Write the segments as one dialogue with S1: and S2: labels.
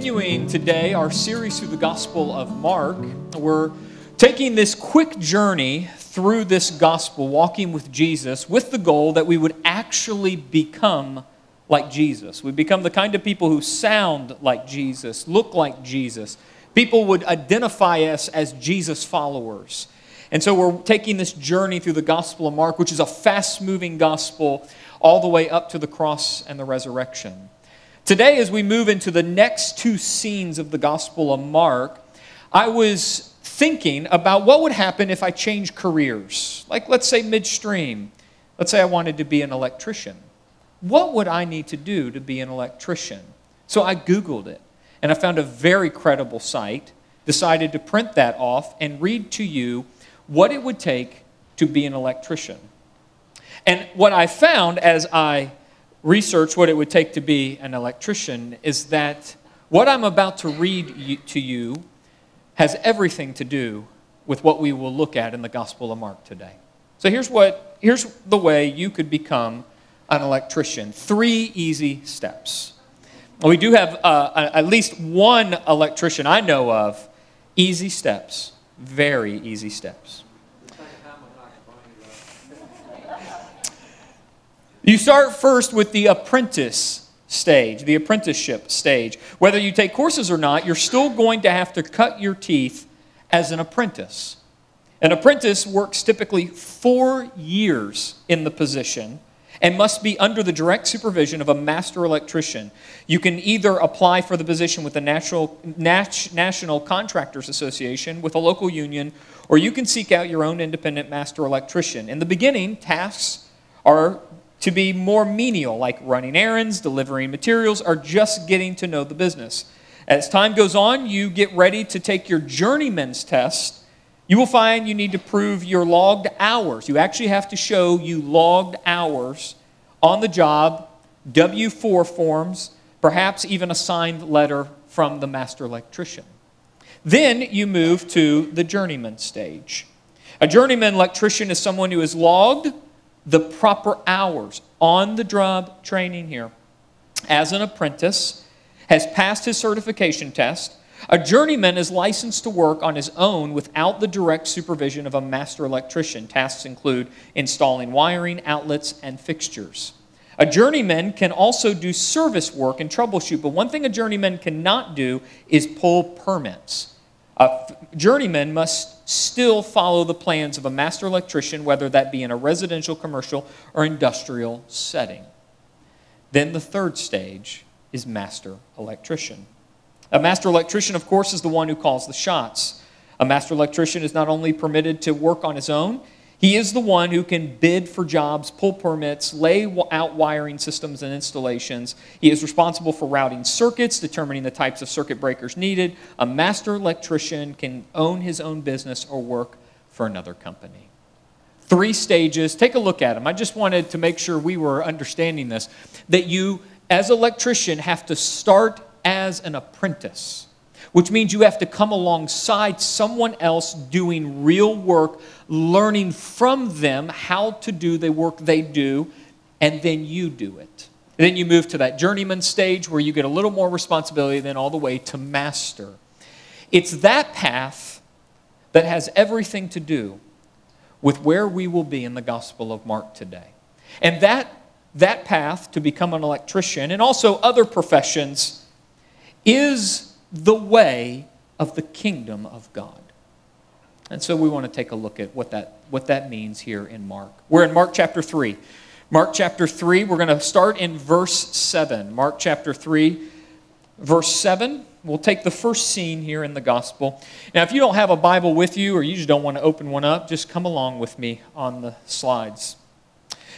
S1: continuing today our series through the Gospel of Mark. We're taking this quick journey through this gospel, walking with Jesus, with the goal that we would actually become like Jesus. We become the kind of people who sound like Jesus, look like Jesus. People would identify us as Jesus followers. And so we're taking this journey through the Gospel of Mark, which is a fast moving gospel, all the way up to the cross and the resurrection. Today, as we move into the next two scenes of the Gospel of Mark, I was thinking about what would happen if I changed careers. Like, let's say midstream. Let's say I wanted to be an electrician. What would I need to do to be an electrician? So I Googled it, and I found a very credible site, decided to print that off and read to you what it would take to be an electrician. And what I found as I research what it would take to be an electrician is that what I'm about to read to you has everything to do with what we will look at in the Gospel of Mark today. So here's what here's the way you could become an electrician. Three easy steps. We do have uh, at least one electrician I know of. Easy steps, very easy steps. You start first with the apprentice stage, the apprenticeship stage. Whether you take courses or not, you're still going to have to cut your teeth as an apprentice. An apprentice works typically four years in the position and must be under the direct supervision of a master electrician. You can either apply for the position with the National, National Contractors Association, with a local union, or you can seek out your own independent master electrician. In the beginning, tasks are to be more menial, like running errands, delivering materials, or just getting to know the business. As time goes on, you get ready to take your journeyman's test. You will find you need to prove your logged hours. You actually have to show you logged hours on the job, W 4 forms, perhaps even a signed letter from the master electrician. Then you move to the journeyman stage. A journeyman electrician is someone who is logged the proper hours on the job training here as an apprentice, has passed his certification test. A journeyman is licensed to work on his own without the direct supervision of a master electrician. Tasks include installing wiring, outlets, and fixtures. A journeyman can also do service work and troubleshoot, but one thing a journeyman cannot do is pull permits. A journeyman must still follow the plans of a master electrician, whether that be in a residential, commercial, or industrial setting. Then the third stage is master electrician. A master electrician, of course, is the one who calls the shots. A master electrician is not only permitted to work on his own, he is the one who can bid for jobs, pull permits, lay out wiring systems and installations. He is responsible for routing circuits, determining the types of circuit breakers needed. A master electrician can own his own business or work for another company. Three stages. Take a look at them. I just wanted to make sure we were understanding this that you, as an electrician, have to start as an apprentice which means you have to come alongside someone else doing real work, learning from them how to do the work they do, and then you do it. And then you move to that journeyman stage where you get a little more responsibility, then all the way to master. It's that path that has everything to do with where we will be in the Gospel of Mark today. And that, that path to become an electrician and also other professions is the way of the kingdom of God. And so we want to take a look at what that, what that means here in Mark. We're in Mark chapter 3. Mark chapter 3, we're going to start in verse 7. Mark chapter 3, verse 7. We'll take the first scene here in the gospel. Now, if you don't have a Bible with you or you just don't want to open one up, just come along with me on the slides.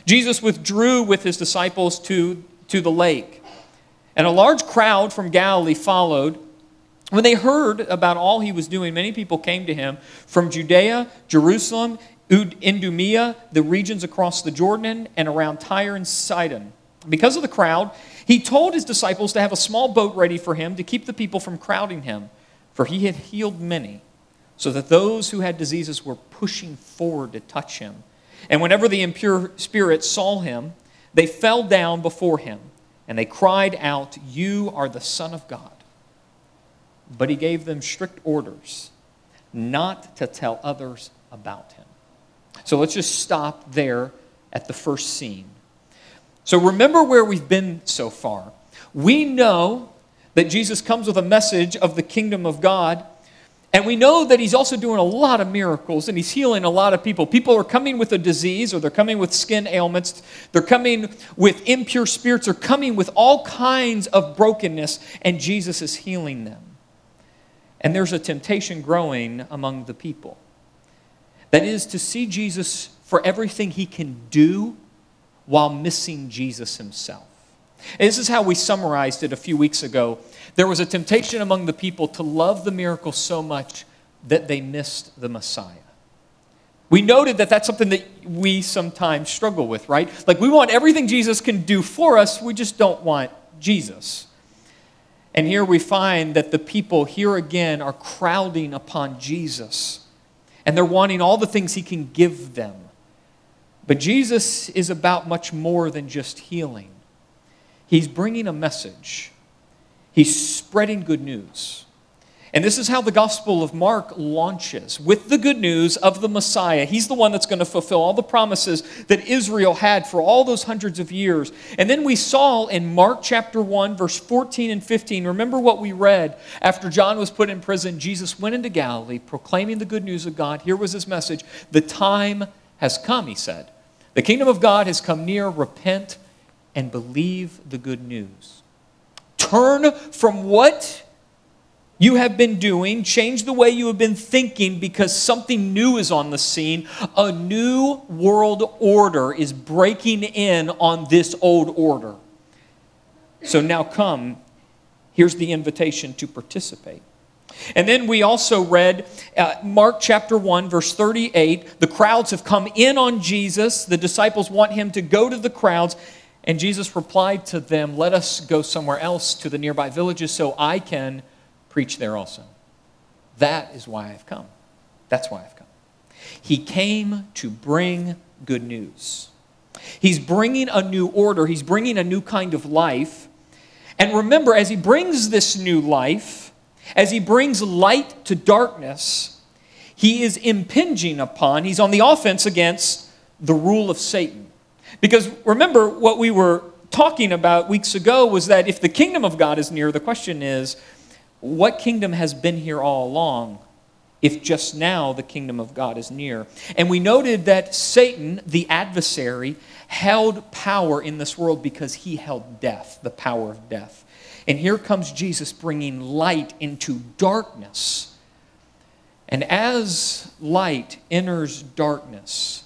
S1: Jesus withdrew with his disciples to, to the lake, and a large crowd from Galilee followed. When they heard about all he was doing, many people came to him from Judea, Jerusalem, Idumea, the regions across the Jordan, and around Tyre and Sidon. Because of the crowd, he told his disciples to have a small boat ready for him to keep the people from crowding him, for he had healed many, so that those who had diseases were pushing forward to touch him. And whenever the impure spirits saw him, they fell down before him, and they cried out, You are the Son of God. But he gave them strict orders not to tell others about him. So let's just stop there at the first scene. So remember where we've been so far. We know that Jesus comes with a message of the kingdom of God. And we know that he's also doing a lot of miracles and he's healing a lot of people. People are coming with a disease or they're coming with skin ailments. They're coming with impure spirits. They're coming with all kinds of brokenness, and Jesus is healing them. And there's a temptation growing among the people. That is to see Jesus for everything he can do while missing Jesus himself. And this is how we summarized it a few weeks ago. There was a temptation among the people to love the miracle so much that they missed the Messiah. We noted that that's something that we sometimes struggle with, right? Like we want everything Jesus can do for us, we just don't want Jesus. And here we find that the people here again are crowding upon Jesus. And they're wanting all the things he can give them. But Jesus is about much more than just healing. He's bringing a message, he's spreading good news. And this is how the Gospel of Mark launches with the good news of the Messiah. He's the one that's going to fulfill all the promises that Israel had for all those hundreds of years. And then we saw in Mark chapter 1, verse 14 and 15, remember what we read after John was put in prison? Jesus went into Galilee proclaiming the good news of God. Here was his message The time has come, he said. The kingdom of God has come near. Repent and believe the good news. Turn from what you have been doing, change the way you have been thinking because something new is on the scene. A new world order is breaking in on this old order. So now come, here's the invitation to participate. And then we also read uh, Mark chapter 1, verse 38. The crowds have come in on Jesus. The disciples want him to go to the crowds. And Jesus replied to them, Let us go somewhere else to the nearby villages so I can preach there also. That is why I've come. That's why I've come. He came to bring good news. He's bringing a new order, he's bringing a new kind of life. And remember, as he brings this new life, as he brings light to darkness, he is impinging upon, he's on the offense against the rule of Satan. Because remember, what we were talking about weeks ago was that if the kingdom of God is near, the question is, what kingdom has been here all along if just now the kingdom of God is near? And we noted that Satan, the adversary, held power in this world because he held death, the power of death. And here comes Jesus bringing light into darkness. And as light enters darkness,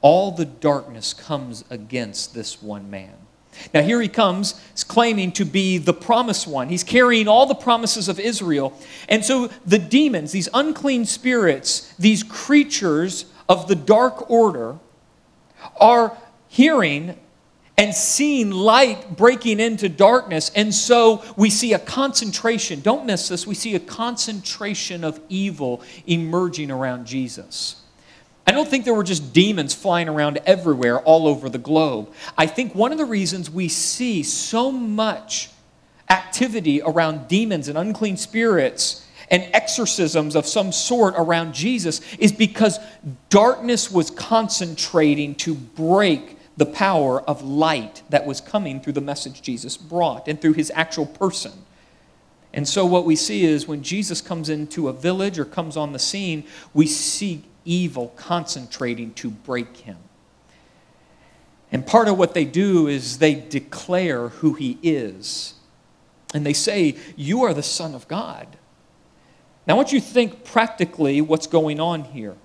S1: all the darkness comes against this one man. Now, here he comes, claiming to be the promised one. He's carrying all the promises of Israel. And so the demons, these unclean spirits, these creatures of the dark order, are hearing and seeing light breaking into darkness. And so we see a concentration. Don't miss this. We see a concentration of evil emerging around Jesus. I don't think there were just demons flying around everywhere, all over the globe. I think one of the reasons we see so much activity around demons and unclean spirits and exorcisms of some sort around Jesus is because darkness was concentrating to break the power of light that was coming through the message Jesus brought and through his actual person. And so, what we see is when Jesus comes into a village or comes on the scene, we see evil concentrating to break him. And part of what they do is they declare who he is. And they say, You are the Son of God. Now, I want you to think practically what's going on here.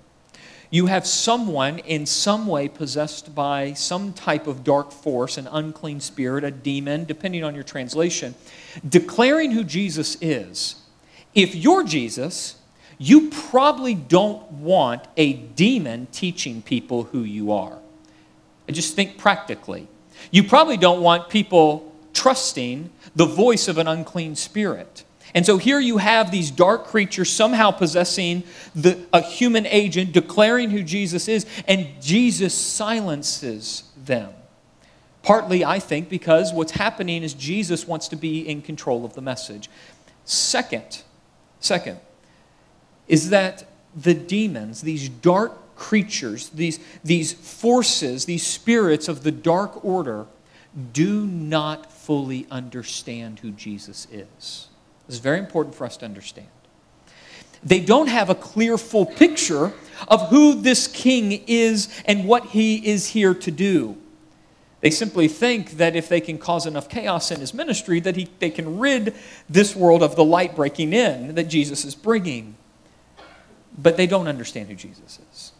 S1: You have someone in some way possessed by some type of dark force, an unclean spirit, a demon, depending on your translation, declaring who Jesus is. If you're Jesus, you probably don't want a demon teaching people who you are. And just think practically. You probably don't want people trusting the voice of an unclean spirit. And so here you have these dark creatures somehow possessing the, a human agent, declaring who Jesus is, and Jesus silences them. Partly, I think, because what's happening is Jesus wants to be in control of the message. Second, Second, is that the demons, these dark creatures, these, these forces, these spirits of the dark order, do not fully understand who Jesus is. This is very important for us to understand. They don't have a clear, full picture of who this king is and what he is here to do. They simply think that if they can cause enough chaos in his ministry, that he, they can rid this world of the light breaking in that Jesus is bringing. But they don't understand who Jesus is.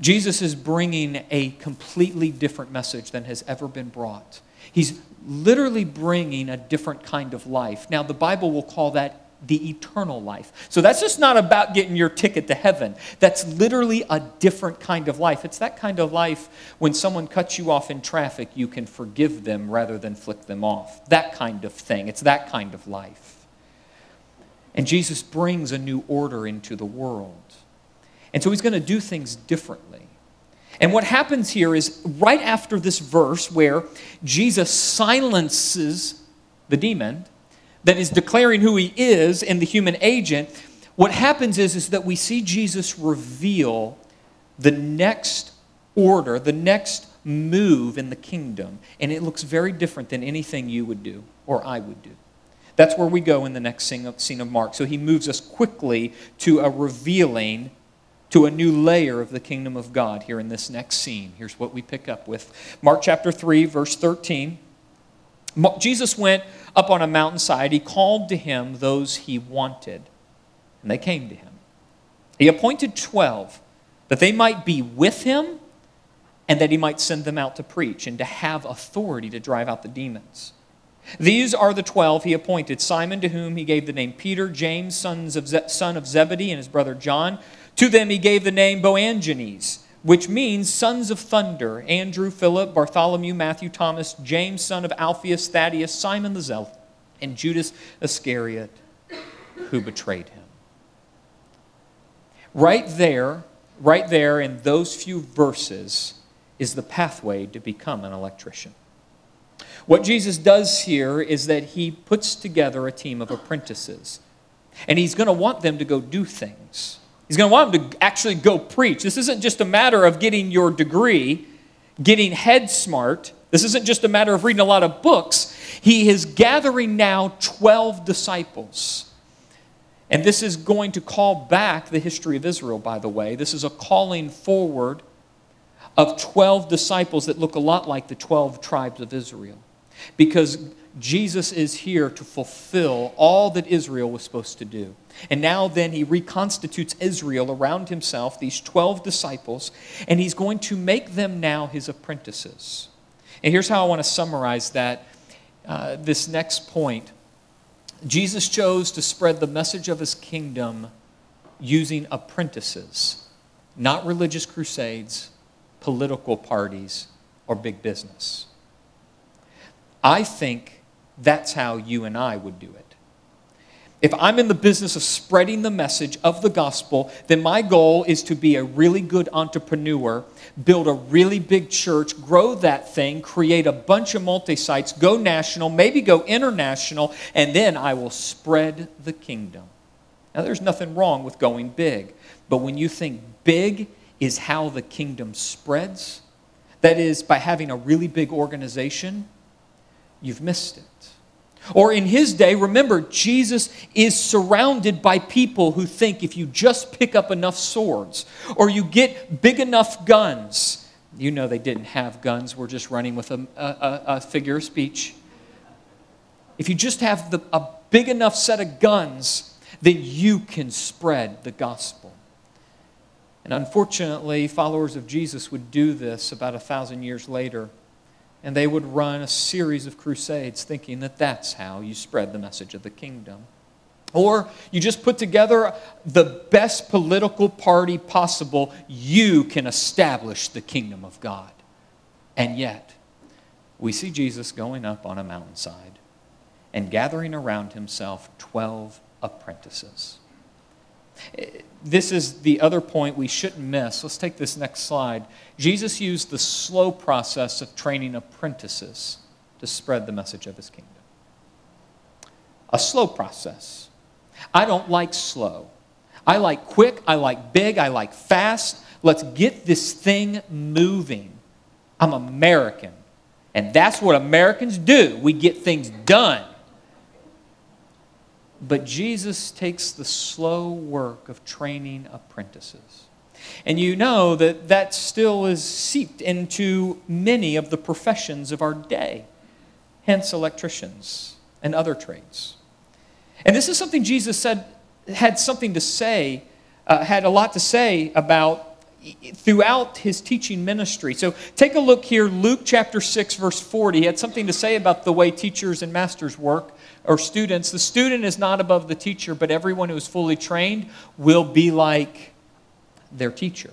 S1: Jesus is bringing a completely different message than has ever been brought. He's literally bringing a different kind of life. Now, the Bible will call that the eternal life. So that's just not about getting your ticket to heaven. That's literally a different kind of life. It's that kind of life when someone cuts you off in traffic, you can forgive them rather than flick them off. That kind of thing. It's that kind of life. And Jesus brings a new order into the world. And so he's going to do things differently. And what happens here is right after this verse where Jesus silences the demon, that is declaring who he is in the human agent, what happens is, is that we see Jesus reveal the next order, the next move in the kingdom. And it looks very different than anything you would do or I would do. That's where we go in the next scene of, Mark. So he moves us quickly to a revealing, to a new layer of the kingdom of God here in this next scene. Here's what we pick up with Mark chapter 3, verse 13. Jesus went up on a mountainside. He called to him those he wanted, and they came to him. He appointed 12 that they might be with him and that he might send them out to preach and to have authority to drive out the demons. These are the twelve he appointed Simon, to whom he gave the name Peter, James, sons of Ze- son of Zebedee, and his brother John. To them he gave the name Boanerges which means sons of thunder Andrew, Philip, Bartholomew, Matthew, Thomas, James, son of Alphaeus, Thaddeus, Simon the Zealot, and Judas Iscariot, who betrayed him. Right there, right there in those few verses is the pathway to become an electrician. What Jesus does here is that he puts together a team of apprentices, and he's going to want them to go do things. He's going to want them to actually go preach. This isn't just a matter of getting your degree, getting head smart. This isn't just a matter of reading a lot of books. He is gathering now 12 disciples. And this is going to call back the history of Israel, by the way. This is a calling forward of 12 disciples that look a lot like the 12 tribes of Israel. Because Jesus is here to fulfill all that Israel was supposed to do. And now, then, he reconstitutes Israel around himself, these 12 disciples, and he's going to make them now his apprentices. And here's how I want to summarize that uh, this next point. Jesus chose to spread the message of his kingdom using apprentices, not religious crusades, political parties, or big business. I think that's how you and I would do it. If I'm in the business of spreading the message of the gospel, then my goal is to be a really good entrepreneur, build a really big church, grow that thing, create a bunch of multi sites, go national, maybe go international, and then I will spread the kingdom. Now, there's nothing wrong with going big, but when you think big is how the kingdom spreads, that is, by having a really big organization, you've missed it. Or in his day, remember, Jesus is surrounded by people who think if you just pick up enough swords or you get big enough guns, you know they didn't have guns, we're just running with a, a, a figure of speech. If you just have the, a big enough set of guns, then you can spread the gospel. And unfortunately, followers of Jesus would do this about a thousand years later and they would run a series of crusades thinking that that's how you spread the message of the kingdom. Or you just put together the best political party possible, you can establish the kingdom of God. And yet, we see Jesus going up on a mountainside and gathering around himself 12 apprentices. This is the other point we shouldn't miss. Let's take this next slide. Jesus used the slow process of training apprentices to spread the message of his kingdom. A slow process. I don't like slow. I like quick, I like big, I like fast. Let's get this thing moving. I'm American. And that's what Americans do. We get things done. But Jesus takes the slow work of training apprentices. And you know that that still is seeped into many of the professions of our day, hence electricians and other trades. And this is something Jesus said had something to say, uh, had a lot to say about throughout his teaching ministry. So take a look here, Luke chapter 6, verse 40. He had something to say about the way teachers and masters work, or students. The student is not above the teacher, but everyone who is fully trained will be like their teacher.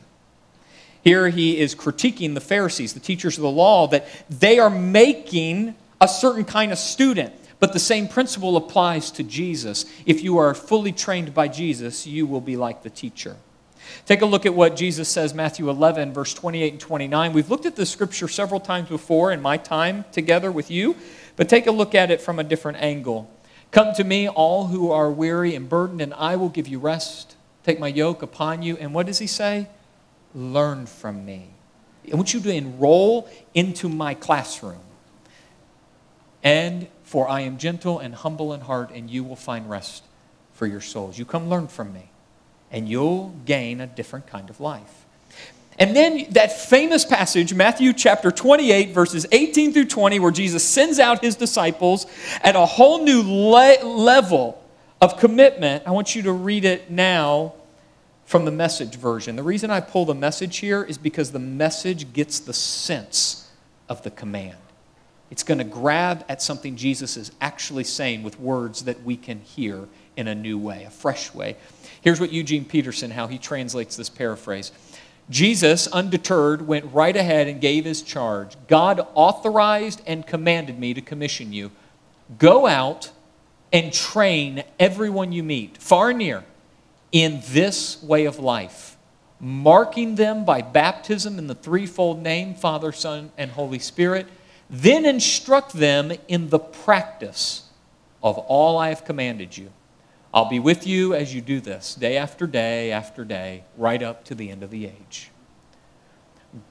S1: Here he is critiquing the Pharisees, the teachers of the law, that they are making a certain kind of student. But the same principle applies to Jesus. If you are fully trained by Jesus, you will be like the teacher. Take a look at what Jesus says, Matthew 11, verse 28 and 29. We've looked at this scripture several times before in my time together with you, but take a look at it from a different angle. Come to me, all who are weary and burdened, and I will give you rest. Take my yoke upon you. And what does he say? Learn from me. I want you to enroll into my classroom. And for I am gentle and humble in heart, and you will find rest for your souls. You come learn from me, and you'll gain a different kind of life. And then that famous passage, Matthew chapter 28, verses 18 through 20, where Jesus sends out his disciples at a whole new le- level of commitment. I want you to read it now from the message version. The reason I pull the message here is because the message gets the sense of the command. It's going to grab at something Jesus is actually saying with words that we can hear in a new way, a fresh way. Here's what Eugene Peterson, how he translates this paraphrase. Jesus, undeterred, went right ahead and gave his charge. God authorized and commanded me to commission you. Go out and train everyone you meet, far and near, in this way of life, marking them by baptism in the threefold name Father, Son, and Holy Spirit then instruct them in the practice of all I have commanded you. I'll be with you as you do this, day after day after day, right up to the end of the age.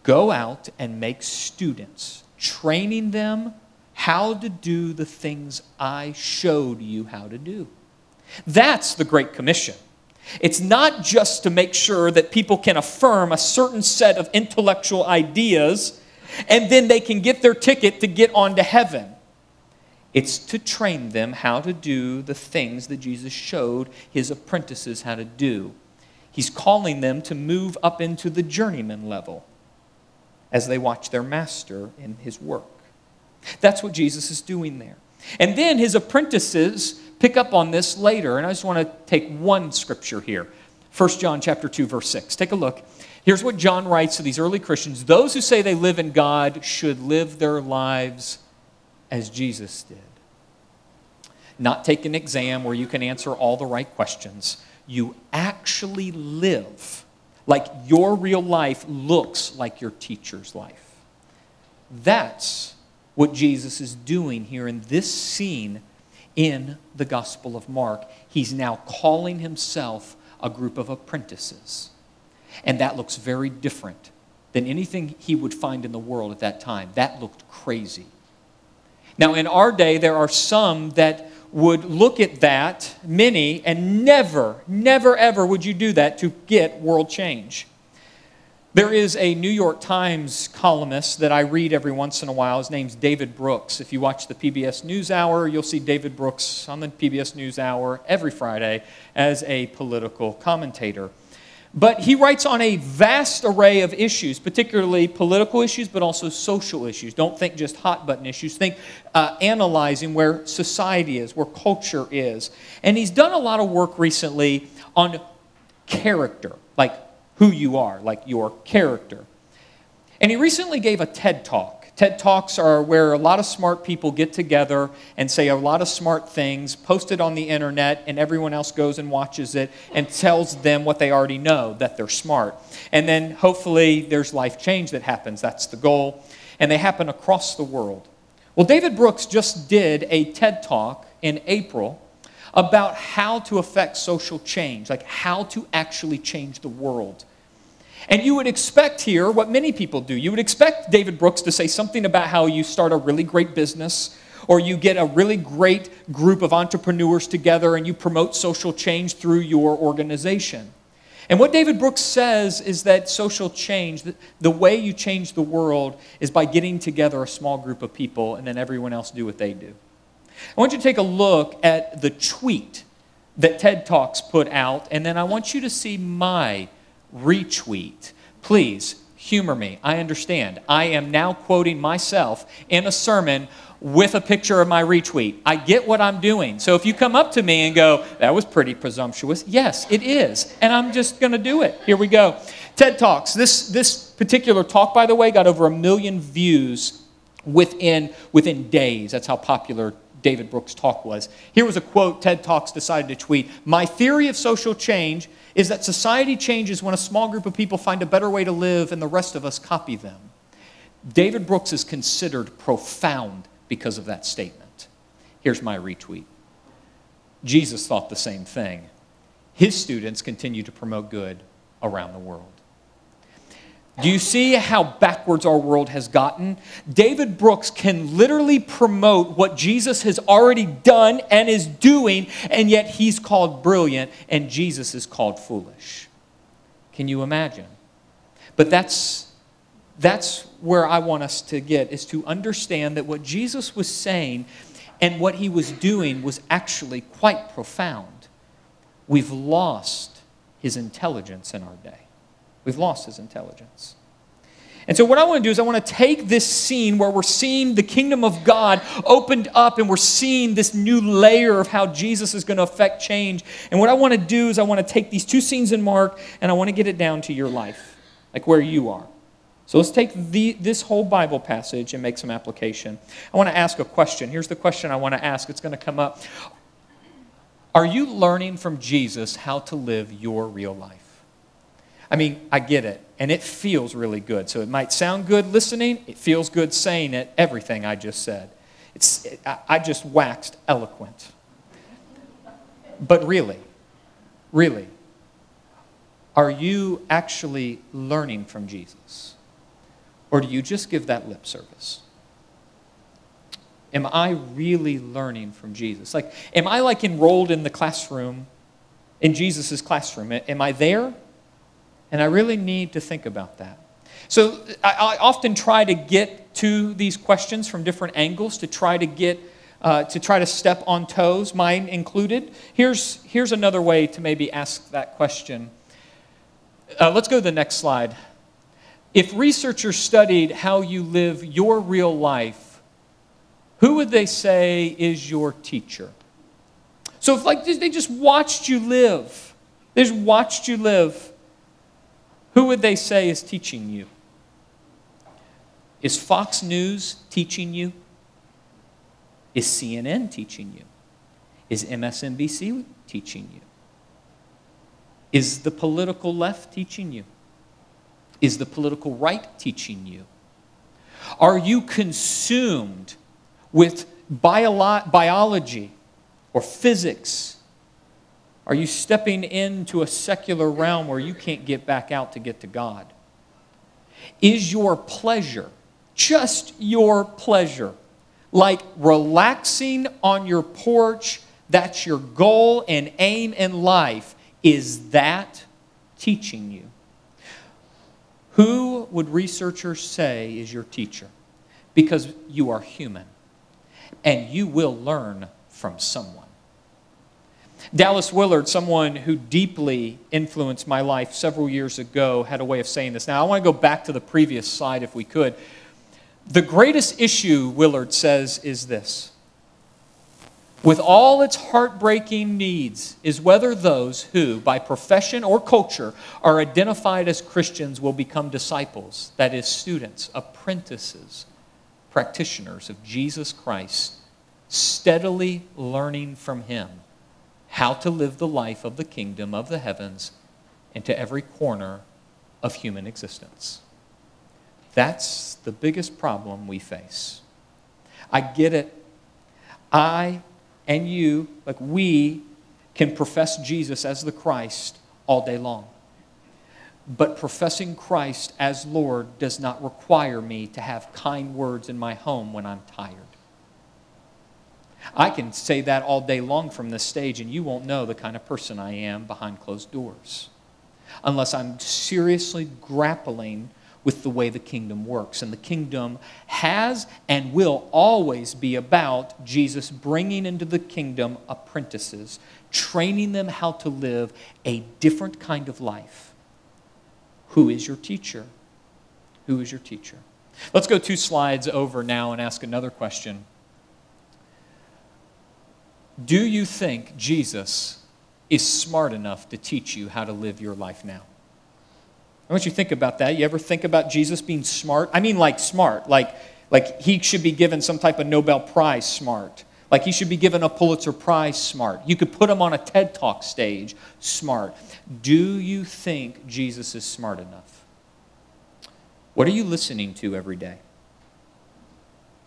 S1: Go out and make students, training them how to do the things I showed you how to do. That's the Great Commission. It's not just to make sure that people can affirm a certain set of intellectual ideas and then they can get their ticket to get on to heaven. It's to train them how to do the things that Jesus showed his apprentices how to do. He's calling them to move up into the journeyman level as they watch their master in his work. That's what Jesus is doing there. And then his apprentices pick up on this later, and I just want to take one scripture here. 1 John chapter 2 verse 6. Take a look. Here's what John writes to these early Christians Those who say they live in God should live their lives as Jesus did. Not take an exam where you can answer all the right questions. You actually live like your real life looks like your teacher's life. That's what Jesus is doing here in this scene in the Gospel of Mark. He's now calling himself a group of apprentices. And that looks very different than anything he would find in the world at that time. That looked crazy. Now, in our day, there are some that would look at that, many, and never, never, ever would you do that to get world change. There is a New York Times columnist that I read every once in a while. His name's David Brooks. If you watch the PBS NewsHour, you'll see David Brooks on the PBS NewsHour every Friday as a political commentator. But he writes on a vast array of issues, particularly political issues, but also social issues. Don't think just hot button issues. Think uh, analyzing where society is, where culture is. And he's done a lot of work recently on character, like who you are, like your character. And he recently gave a TED talk TED Talks are where a lot of smart people get together and say a lot of smart things, post it on the internet, and everyone else goes and watches it and tells them what they already know that they're smart. And then hopefully there's life change that happens. That's the goal. And they happen across the world. Well, David Brooks just did a TED Talk in April about how to affect social change, like how to actually change the world. And you would expect here what many people do. You would expect David Brooks to say something about how you start a really great business or you get a really great group of entrepreneurs together and you promote social change through your organization. And what David Brooks says is that social change, the way you change the world, is by getting together a small group of people and then everyone else do what they do. I want you to take a look at the tweet that TED Talks put out, and then I want you to see my retweet. Please humor me. I understand. I am now quoting myself in a sermon with a picture of my retweet. I get what I'm doing. So if you come up to me and go, that was pretty presumptuous, yes, it is. And I'm just going to do it. Here we go. TED Talks. This, this particular talk, by the way, got over a million views within, within days. That's how popular David Brooks' talk was. Here was a quote TED Talks decided to tweet My theory of social change is that society changes when a small group of people find a better way to live and the rest of us copy them. David Brooks is considered profound because of that statement. Here's my retweet Jesus thought the same thing. His students continue to promote good around the world. Do you see how backwards our world has gotten? David Brooks can literally promote what Jesus has already done and is doing, and yet he's called brilliant and Jesus is called foolish. Can you imagine? But that's, that's where I want us to get, is to understand that what Jesus was saying and what he was doing was actually quite profound. We've lost his intelligence in our day. We've lost his intelligence. And so, what I want to do is, I want to take this scene where we're seeing the kingdom of God opened up and we're seeing this new layer of how Jesus is going to affect change. And what I want to do is, I want to take these two scenes in Mark and I want to get it down to your life, like where you are. So, let's take the, this whole Bible passage and make some application. I want to ask a question. Here's the question I want to ask, it's going to come up. Are you learning from Jesus how to live your real life? I mean, I get it, and it feels really good. So it might sound good listening, it feels good saying it, everything I just said. It's, it, I, I just waxed eloquent. But really, really, are you actually learning from Jesus? Or do you just give that lip service? Am I really learning from Jesus? Like, am I like enrolled in the classroom, in Jesus' classroom? Am I there? And I really need to think about that. So I, I often try to get to these questions from different angles to try to get uh, to try to step on toes, mine included. Here's, here's another way to maybe ask that question. Uh, let's go to the next slide. If researchers studied how you live your real life, who would they say is your teacher? So if like they just watched you live, they just watched you live, who would they say is teaching you? Is Fox News teaching you? Is CNN teaching you? Is MSNBC teaching you? Is the political left teaching you? Is the political right teaching you? Are you consumed with bio- biology or physics are you stepping into a secular realm where you can't get back out to get to God? Is your pleasure, just your pleasure, like relaxing on your porch, that's your goal and aim in life, is that teaching you? Who would researchers say is your teacher? Because you are human and you will learn from someone. Dallas Willard, someone who deeply influenced my life several years ago, had a way of saying this. Now, I want to go back to the previous slide if we could. The greatest issue, Willard says, is this. With all its heartbreaking needs, is whether those who, by profession or culture, are identified as Christians will become disciples, that is, students, apprentices, practitioners of Jesus Christ, steadily learning from Him how to live the life of the kingdom of the heavens into every corner of human existence. That's the biggest problem we face. I get it. I and you, like we, can profess Jesus as the Christ all day long. But professing Christ as Lord does not require me to have kind words in my home when I'm tired. I can say that all day long from this stage, and you won't know the kind of person I am behind closed doors unless I'm seriously grappling with the way the kingdom works. And the kingdom has and will always be about Jesus bringing into the kingdom apprentices, training them how to live a different kind of life who is your teacher? Who is your teacher? Let's go two slides over now and ask another question. Do you think Jesus is smart enough to teach you how to live your life now? I want you to think about that. You ever think about Jesus being smart? I mean, like smart, like, like he should be given some type of Nobel Prize smart. Like he should be given a Pulitzer Prize smart. You could put him on a TED Talk stage smart. Do you think Jesus is smart enough? What are you listening to every day?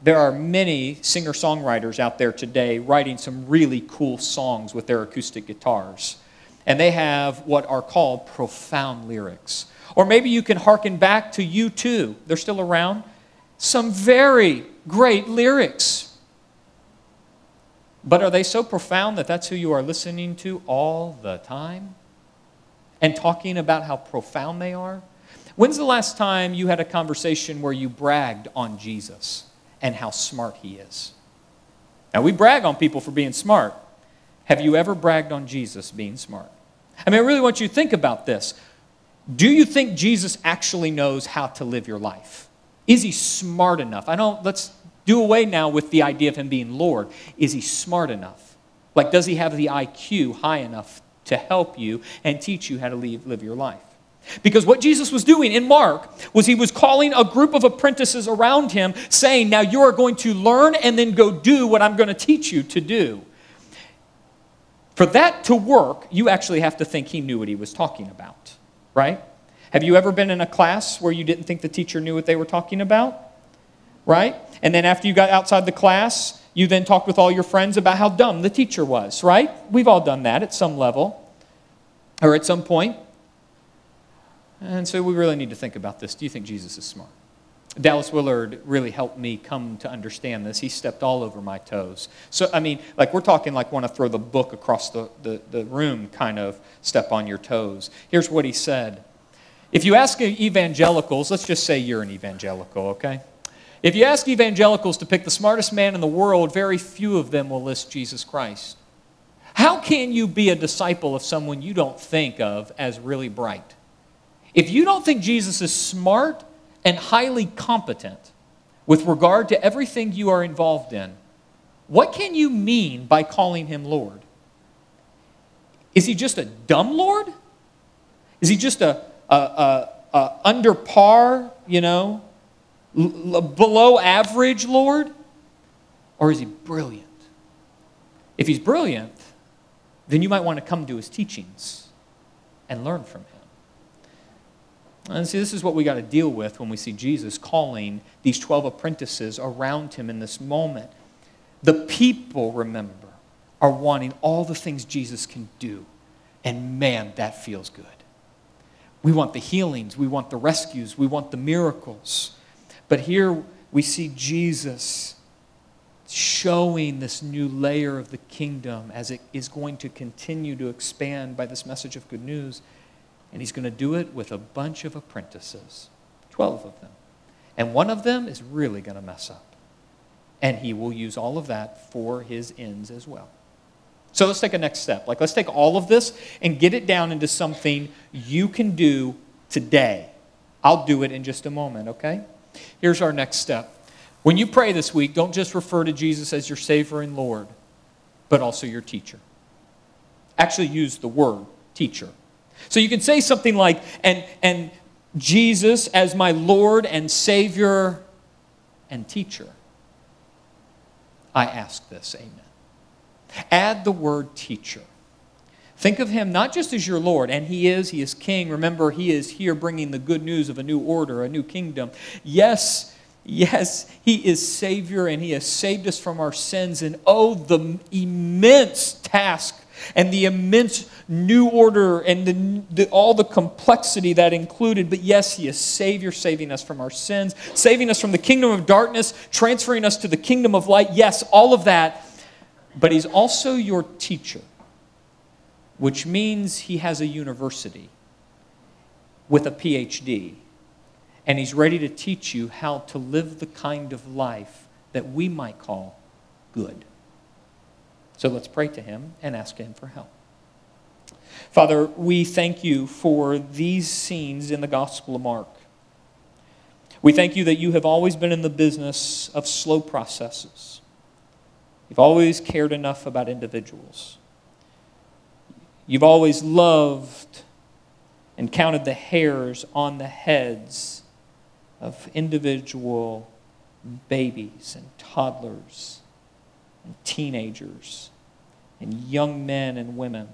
S1: There are many singer songwriters out there today writing some really cool songs with their acoustic guitars. And they have what are called profound lyrics. Or maybe you can hearken back to U2. They're still around. Some very great lyrics but are they so profound that that's who you are listening to all the time? And talking about how profound they are? When's the last time you had a conversation where you bragged on Jesus and how smart he is? Now, we brag on people for being smart. Have you ever bragged on Jesus being smart? I mean, I really want you to think about this. Do you think Jesus actually knows how to live your life? Is he smart enough? I don't, let's do away now with the idea of him being Lord. Is he smart enough? Like, does he have the IQ high enough to help you and teach you how to live, live your life? Because what Jesus was doing in Mark was he was calling a group of apprentices around him, saying, Now you are going to learn and then go do what I'm going to teach you to do. For that to work, you actually have to think he knew what he was talking about, right? Have you ever been in a class where you didn't think the teacher knew what they were talking about? right? And then after you got outside the class, you then talked with all your friends about how dumb the teacher was, right? We've all done that at some level or at some point. And so we really need to think about this. Do you think Jesus is smart? Dallas Willard really helped me come to understand this. He stepped all over my toes. So, I mean, like we're talking like want to throw the book across the, the, the room kind of step on your toes. Here's what he said. If you ask evangelicals, let's just say you're an evangelical, okay? If you ask evangelicals to pick the smartest man in the world, very few of them will list Jesus Christ. How can you be a disciple of someone you don't think of as really bright? If you don't think Jesus is smart and highly competent with regard to everything you are involved in, what can you mean by calling him Lord? Is he just a dumb Lord? Is he just a, a, a, a under par, you know, below average Lord? Or is he brilliant? If he's brilliant, then you might want to come to his teachings and learn from him. And see, this is what we got to deal with when we see Jesus calling these 12 apprentices around him in this moment. The people, remember, are wanting all the things Jesus can do. And man, that feels good. We want the healings, we want the rescues, we want the miracles. But here we see Jesus showing this new layer of the kingdom as it is going to continue to expand by this message of good news. And he's going to do it with a bunch of apprentices, 12 of them. And one of them is really going to mess up. And he will use all of that for his ends as well. So let's take a next step. Like, let's take all of this and get it down into something you can do today. I'll do it in just a moment, okay? Here's our next step. When you pray this week, don't just refer to Jesus as your Savior and Lord, but also your teacher. Actually, use the word teacher. So you can say something like, and, and Jesus as my Lord and Savior and teacher. I ask this, amen. Add the word teacher. Think of him not just as your Lord, and he is, he is king. Remember, he is here bringing the good news of a new order, a new kingdom. Yes, Yes, He is Savior and He has saved us from our sins. And oh, the immense task and the immense new order and the, the, all the complexity that included. But yes, He is Savior, saving us from our sins, saving us from the kingdom of darkness, transferring us to the kingdom of light. Yes, all of that. But He's also your teacher, which means He has a university with a PhD and He's ready to teach you how to live the kind of life that we might call good. So let's pray to Him and ask Him for help. Father, we thank you for these scenes in the Gospel of Mark. We thank you that you have always been in the business of slow processes. You've always cared enough about individuals. You've always loved and counted the hairs on the heads of individual babies and toddlers and teenagers and young men and women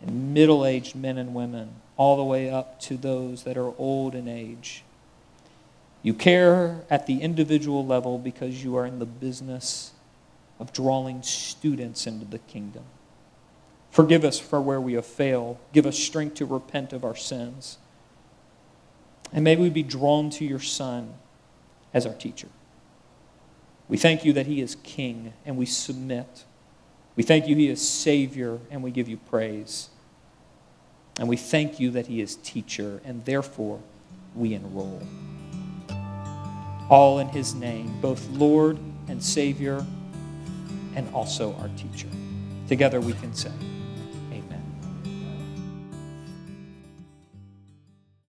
S1: and middle aged men and women, all the way up to those that are old in age. You care at the individual level because you are in the business of drawing students into the kingdom. Forgive us for where we have failed. Give us strength to repent of our sins. And may we be drawn to your Son as our teacher. We thank you that he is King and we submit. We thank you he is Savior and we give you praise. And we thank you that he is teacher and therefore we enroll. All in his name, both Lord and Savior and also our teacher. Together we can say,